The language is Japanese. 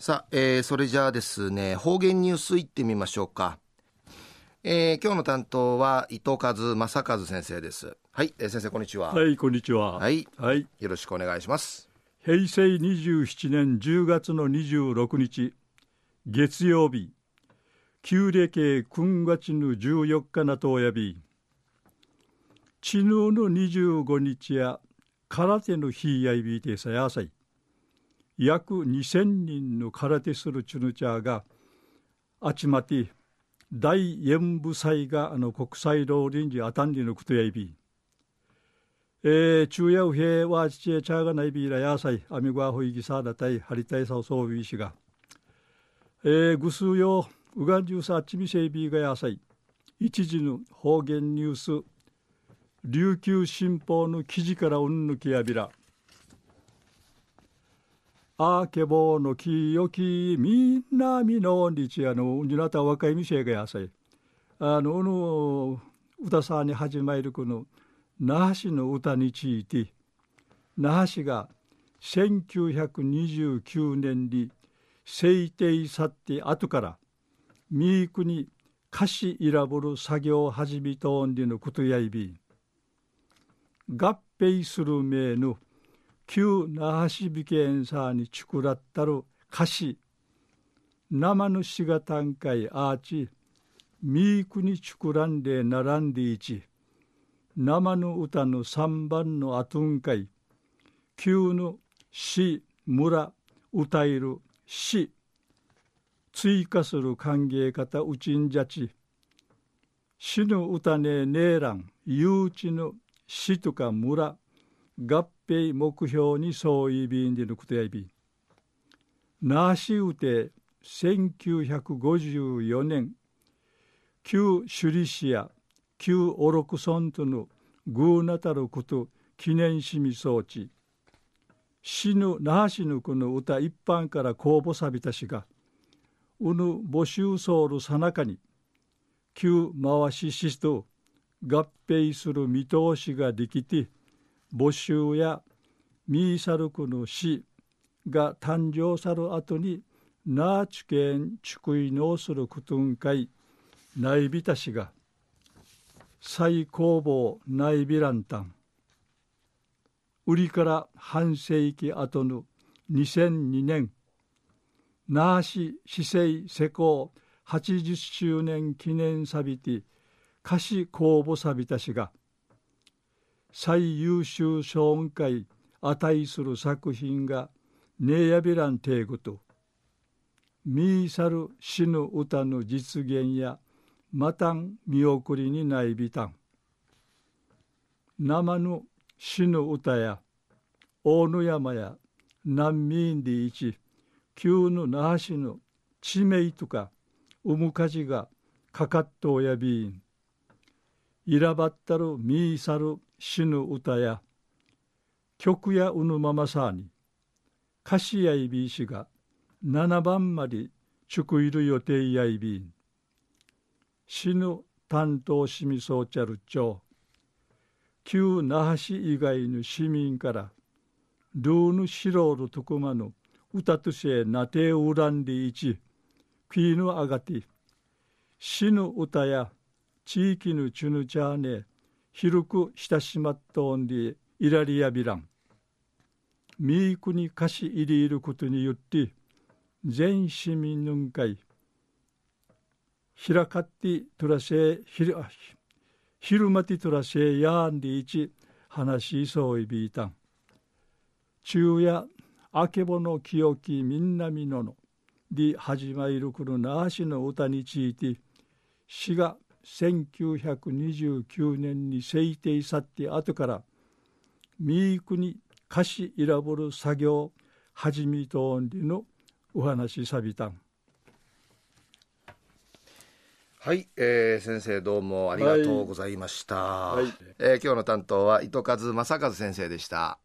さあ、えー、それじゃあですね、方言ニュースいってみましょうか。えー、今日の担当は伊藤和正和先生です。はい、えー、先生こんにちは。はい、こんにちは。はい、はい、よろしくお願いします。平成27年10月の26日、月曜日、旧暦君月の14日なとおやび、知能の25日や空手の日やいびてさやさい。約2000人の空手するチュヌチャーが集まって大演武祭があの国際老人寺あたんりのことやいびえー、中夜平はちえちゃがないびらやさいあみごわほいぎさだたいはりたいさおそうびしがえー、ぐすうようがんじゅうさちみせいびがやさい。一時の方言ニュース琉球新報の記事からうんぬきやびら。あけぼのきよきみんなみの日あのになた若いみせがやさい。あのうのう歌さに始まるこの那覇市の歌について那覇市が1929年に制定さって後からミークに歌詞選ぶる作業を始めとんでのことやいび合併する名の旧那覇市美県さにちくらったる歌詞生のしがたんかいアーチミークにちくらんで並んでいち生の歌の三番のあとんかい旧の市村歌える市追加する歓迎方うちんじゃち死ぬ歌ねねえらん誘致の市とか村。合併目標にそういびんでぬくとやいびなしうて1954年旧首里市や旧オロクソンとのグーナタルこと記念しみ装置。死ぬ那覇市のこの歌一般から公募さびたしがうぬ募集ソウルさなかに旧回ししと合併する見通しができて募集やミーサルクの死が誕生さる後にナーチケンチクイノーするクトゥンカイナイビタシが最高峰ナイビランタン。売りから半世紀後の2002年ナーシ市政施行80周年記念サビティ歌詞公募サビタシが最優秀賞音会値する作品がネイヤビランテーグとミーサル死ぬ歌の実現やまたん見送りにないびたん。生の死ぬ歌や大野山や難民で一旧の那覇市の地名とかうむかじがかかっとおやびん。いらばったるミーサル死ぬ歌や曲やうぬままさに歌詞やいびいしが七番までちくいる予定やいびん死ぬ担当しみそうちゃるちょう旧那覇市以外の市民からルーヌシロールとくまの歌とせなてうらんでいちクイヌあがて死ぬ歌や地域のチュヌチャーネ広く親しまっとんでイラリアビラン。ミークに貸し入れいることによって全市民の会開かってとらせひる昼間てとらせやんでいち話しそういびいたん。昼夜あけぼの清きみんなみのので始まるくるなしの歌について詩が1929年に制定さって後からミークに歌詞選ぶる作業始めとんりのお話さびたん。はい、えー、先生どうもありがとうございました、はい。はい、えー、今日の担当は糸数正和先生でした